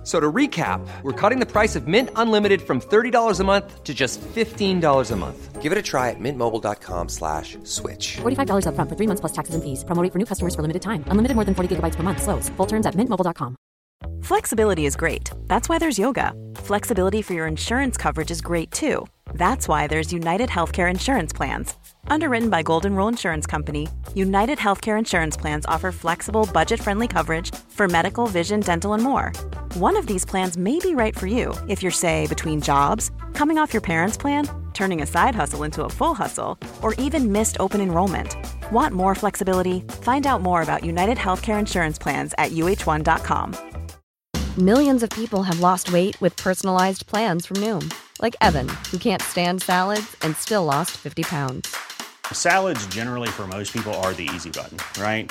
F- So to recap, we're cutting the price of Mint Unlimited from $30 a month to just $15 a month. Give it a try at mintmobile.com slash switch. $45 upfront for three months plus taxes and fees. Promo rate for new customers for limited time. Unlimited more than 40 gigabytes per month. Slows. Full terms at mintmobile.com. Flexibility is great. That's why there's yoga. Flexibility for your insurance coverage is great too. That's why there's United Healthcare Insurance Plans. Underwritten by Golden Rule Insurance Company, United Healthcare Insurance Plans offer flexible, budget friendly coverage for medical, vision, dental, and more. One of these plans may be right for you if you're, say, between jobs, coming off your parents' plan, turning a side hustle into a full hustle, or even missed open enrollment. Want more flexibility? Find out more about United Healthcare Insurance Plans at uh1.com. Millions of people have lost weight with personalized plans from Noom, like Evan, who can't stand salads and still lost 50 pounds. Salads, generally, for most people, are the easy button, right?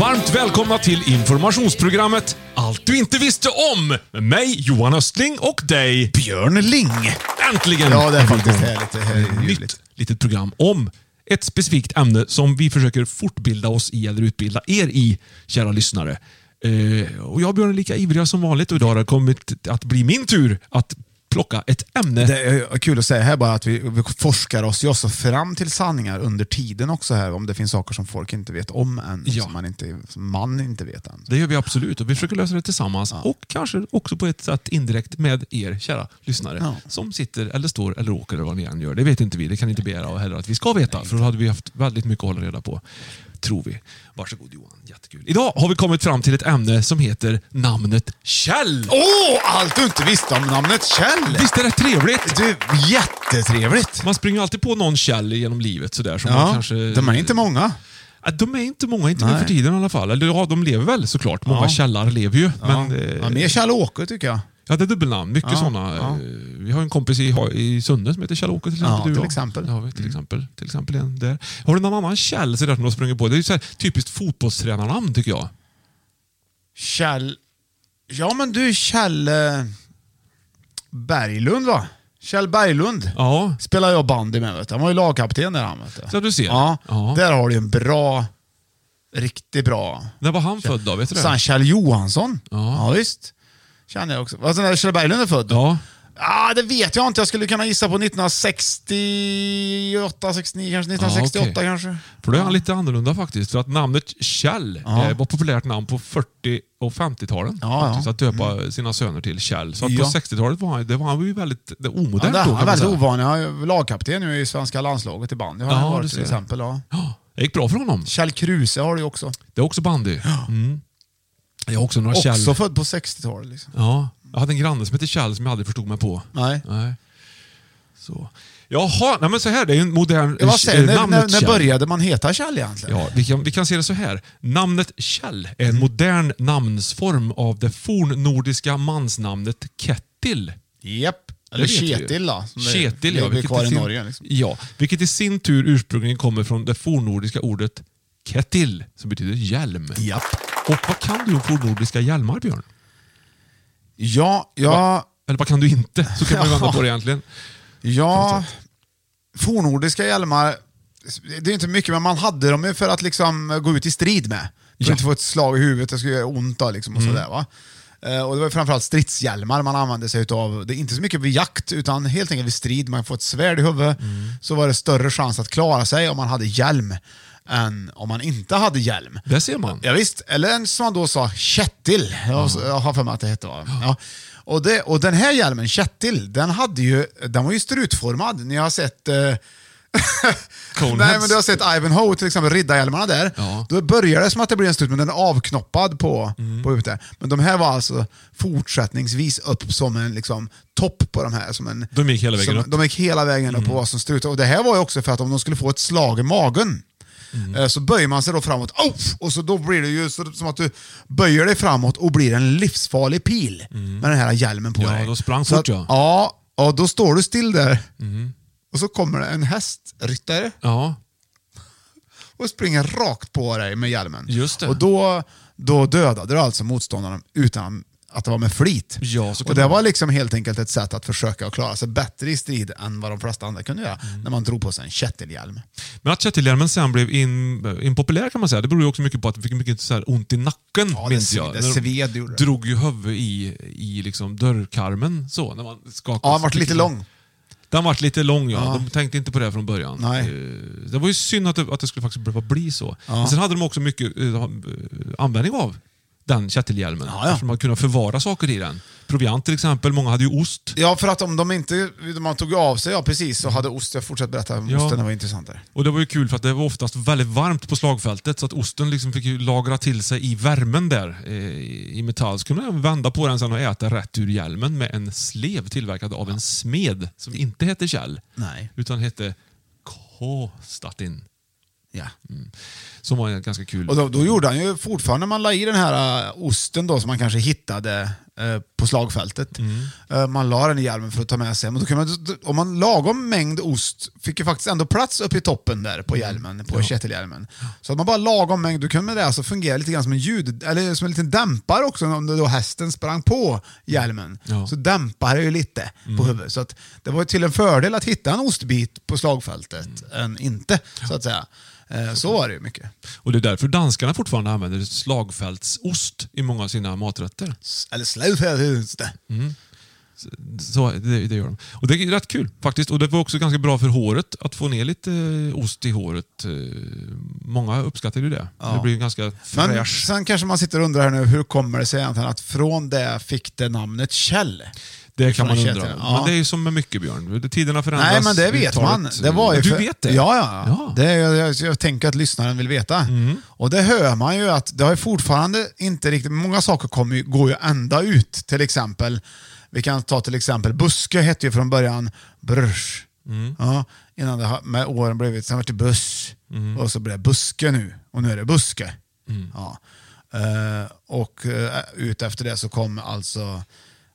Varmt välkomna till informationsprogrammet Allt du inte visste om med mig Johan Östling och dig Björn Ling. Äntligen! Ja, det är faktiskt härligt. Det här är Nytt litet program om ett specifikt ämne som vi försöker fortbilda oss i eller utbilda er i, kära lyssnare. Eh, och jag och Björn är lika ivriga som vanligt och idag har det kommit att bli min tur att plocka ett ämne. Det är kul att säga här bara att vi, vi forskar oss ju också fram till sanningar under tiden också här, om det finns saker som folk inte vet om än, Ja. som, man inte, som man inte vet än. Det gör vi absolut och vi försöker lösa det tillsammans och kanske också på ett sätt indirekt med er kära lyssnare Ja. som sitter eller står eller åker eller vad ni än gör. Det vet inte vi. Det kan inte begära heller att vi ska veta för då hade vi haft väldigt mycket att hålla reda på. Tror vi. Varsågod Johan, jättekul. Idag har vi kommit fram till ett ämne som heter namnet Kjell. Åh, allt du inte visste om namnet Kjell! Visst är det trevligt? Du, jättetrevligt! Man springer alltid på någon Kjell genom livet sådär. Som man Ja, kanske... de är inte många. De är inte många, inte nu för tiden i alla fall. Eller ja, de lever väl såklart. Många Ja. källar lever ju. Ja. Men, eh, ja, mer Kjell-Åke tycker jag. Ja, det är dubbelnamn. Mycket Ja, sådana. ja. Eh, Vi har en kompis i, i Sunne som heter Kjell-Åke till exempel. Ja, till exempel. Har vi till exempel. Till exempel en där. Har du någon annan Kjell som du har sprungit på? Det är ju typiskt fotbollstränarnamn tycker jag. Kjell... Ja men du, Kjell... Eh, Berglund va? Kjell Berglund. Ja, Spelar jag bandy med vet du. Han var ju lagkapten där han vet du. så du ser. Ja, Ja. där har du en bra, riktigt bra. När var han född då? Vet du Sen det? Kjell Johansson. Ja. Ja, visst. Känner jag också. Vad sen är Kjell Berglund är född? Ja. Ah, det vet jag inte. Jag skulle kunna gissa på 1968, 69, kanske 1968 okej. kanske. För då är han lite annorlunda faktiskt. För att namnet Kjell Ja. eh, var populärt namn på 40 och 50-talen. Ja, ja. Att döpa sina söner till Kjell. Så att Ja. på 60-talet var han, det var han ju väldigt det omodernt Ja, det, då. han är väldigt ovanlig. Han är lagkapten nu i svenska landslaget i bandy. Har Ja, han varit till exempel. Ja. Det gick bra för honom. Kjell Kruse har du också. Det är också bandy. Mm. Jag har också några Också Kjell. född på 60-talet. Liksom. Ja, jag hade en granne som hette Kjell som jag aldrig förstod mig på. Nej. Nej. Så. Jaha, nej men så här, det är ju en modern... Jag säger, eh, när, namnet när, när Kjell. började man heta Kjell egentligen? Ja, vi kan, vi kan se det så här. Namnet Kjell är en modern namnsform av det fornnordiska mansnamnet Kettil. Japp. Eller vet vi ju. Ketil då. Som det Ketil, ja. lever vilket kvar i sin, Norge. Liksom. Ja, vilket i sin tur ursprungligen kommer från det fornnordiska ordet Kettil, som betyder hjälm. Japp. Och vad kan du om fornnordiska hjälmar, Björn? Ja, ja, Eller vad kan du inte? Så kan man ju Ja. vända på det egentligen. ja. Fornordiska hjälmar, det är inte mycket, men man hade dem ju för att liksom gå ut i strid med. För Ja. Mm. att inte få ett slag i huvudet, det skulle göra ont då, liksom, och sådär. Va? Eh, Och det var framförallt stridshjälmar man använde sig utav. Det är inte så mycket vid jakt, utan helt enkelt vid strid. Man får ett svärd i huvudet, Mm. så var det större chans att klara sig om man hade hjälm än om man inte hade hjälm. Där ser man. Ja, visst. eller en som man då sa, Kettil. Jag, jag har för mig att det hette. Va? Ja. Och, det, och den här hjälmen, Kettil, den, hade ju, den var ju strutformad. Ni har sett eh. Nej, men du har sett Ivanhoe, till exempel riddarhjälmarna där. Ja. Mm. Då börjar det som att det blir en strut, men den är avknoppad på, på huvudet. där. Men de här var alltså fortsättningsvis upp som en liksom, topp på de här. Som en, De gick hela vägen som, upp. Mm. De gick hela vägen upp och var som strutar. Och det här var ju också för att om de skulle få ett slag i magen, Mm. eh, så böjer man sig då framåt, oh! och så då blir det ju som att du böjer dig framåt och blir en livsfarlig pil med den här hjälmen på Mm. Ja, dig. då sprang Så fort, ja. Ja, och då står du still där. Och så kommer det en hästryttare Ja, och springer rakt på dig med hjälmen. Just det. Och då, då dödade du alltså motståndaren utan att det var med flit. Ja, och det det var liksom helt enkelt ett sätt att försöka klara sig bättre i strid än vad de flesta andra kunde göra Mm. när man drog på sig en kättelhjälm. Men att kättelhjälmen sen blev in, impopulär kan man säga, det beror ju också mycket på att vi fick mycket så här ont i nacken, Ja, det minns sv- jag. det sved, gjorde det. drog ju huvudet i, i liksom dörrkarmen så, när man skakade. Ja, han vart lite lång. Den vart lite lång ja. Ja. De tänkte inte på det från början. Nej. Eh, Det var ju synd att det, att det skulle faktiskt behöva bli så. Men sen hade de också mycket eh, användning av den kättelhjälmen. Ja, ja. Eftersom man kunde förvara saker i den. Proviant till exempel, många hade ju ost. Ja, för att om de inte man tog av sig, ja precis, så hade ost, jag fortsätter berätta om Ja. osten, det var intressant där. Och det var ju kul för att det var oftast väldigt varmt på slagfältet så att osten liksom fick lagra till sig i värmen där eh, i metall. Så kunde man vända på den sen och äta rätt ur hjälmen med en slev tillverkad av en smed som inte hette Kjell. Nej. Utan hette K-statin. Ja. Mm. Som var ganska kul... Och då, då gjorde han ju fortfarande, man la i den här äh, osten då som man kanske hittade på slagfältet. Äh, man la den i hjälmen för att ta med sig. Men då kunde man, om man lagom mängd ost fick ju faktiskt ändå plats uppe i toppen där på hjälmen, på kättelhjälmen. Så att man bara lagom mängd, då kunde man det alltså fungera lite grann som en ljud, eller som en liten dämpare också om då hästen sprang på hjälmen. Ja. Så dämpar det ju lite på huvudet. Så att det var till en fördel att hitta en ostbit på slagfältet än inte, så att säga. Eh, Så var det ju mycket. Och det är därför danskarna fortfarande använder slagfältsost i många av sina maträtter. Eller slagfältet. Så det, det gör de. Och det är rätt kul faktiskt. Och det var också ganska bra för håret att få ner lite eh, ost i håret. Eh, Många uppskattar ju det. Det blir ganska Men fräsch. sen kanske man sitter och undrar här nu, hur kommer det sig egentligen att från det fick det namnet Kjell? Det kan man undra. Ja. Men det är ju som med mycket Björn. Tiderna förändras. Nej, men det vet man. Det var ju du för, vet det? Ja, ja. Ja. Mm. Det är, jag, jag, tänker att lyssnaren vill veta. Och det hör man ju att det har ju fortfarande inte riktigt... Många saker kommer ju, går ju ända ut. Till exempel, vi kan ta till exempel Buske hette ju från början Brörs. Mm. Ja, innan det med åren blivit, sen vart det Buss. Mm. Och så blev det Buske nu. Och nu är det Buske. Ja. Eh, och uh, ut efter det så kom alltså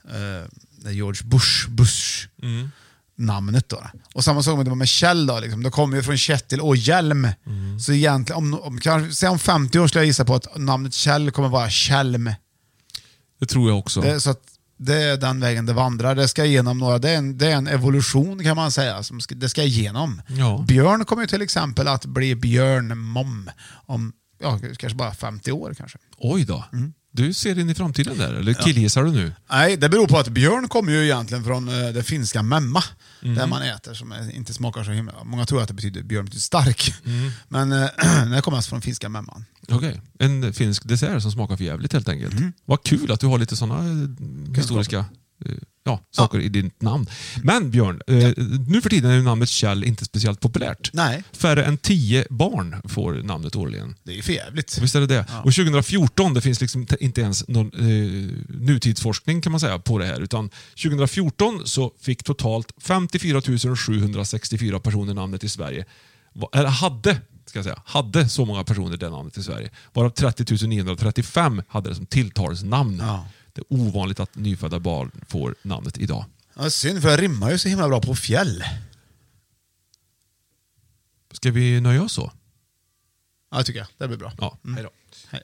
uh, George Bush, Bush Mm. namnet. Då. Och samma sak med, med Kjell, då, liksom. det kommer ju från Kjettil och Hjelm. Mm. Så egentligen, om, om, kanske, om 50 år skulle jag gissa på att namnet Kjell kommer vara Kjellm. Det tror jag också. Det, så att det är den vägen det vandrar. Det ska igenom några, det är en, det är en evolution kan man säga, som ska, det ska igenom. Ja. Björn kommer ju till exempel att bli Björn Mom om ja, kanske bara 50 år. kanske. Oj då. Mm. Du ser in i framtiden där, eller killgissar du nu? Nej, det beror på att björn kommer ju egentligen från eh, det finska memma, Mhm. där man äter som inte smakar så himla... Många tror att det betyder björn betyder stark, Mhm. men eh, det kommer alltså från finska memman. Okej. En finsk dessert som smakar för jävligt helt enkelt. Mm. Vad kul att du har lite sådana historiska eh, ja, saker i ditt namn. Men Björn, eh, nu för tiden är namnet Kjell inte speciellt populärt. Nej. Färre än tio barn får namnet årligen. Det är ju för jävligt. Visst är det det? Och 2014, det finns liksom te- inte ens någon eh, nutidsforskning kan man säga på det här. Utan 2014 så fick totalt 54 764 personer namnet i Sverige. Eller hade, ska jag säga, hade så många personer det namnet i Sverige. Varav 30 935 hade det som tilltalsnamn. Ja. Det är ovanligt att nyfödda barn får namnet idag. Ja, synd, för det rimmar ju så himla bra på fjäll. Ska vi nöja oss så? Ja, det tycker jag. Det blir bra. Ja, hej då. Hej.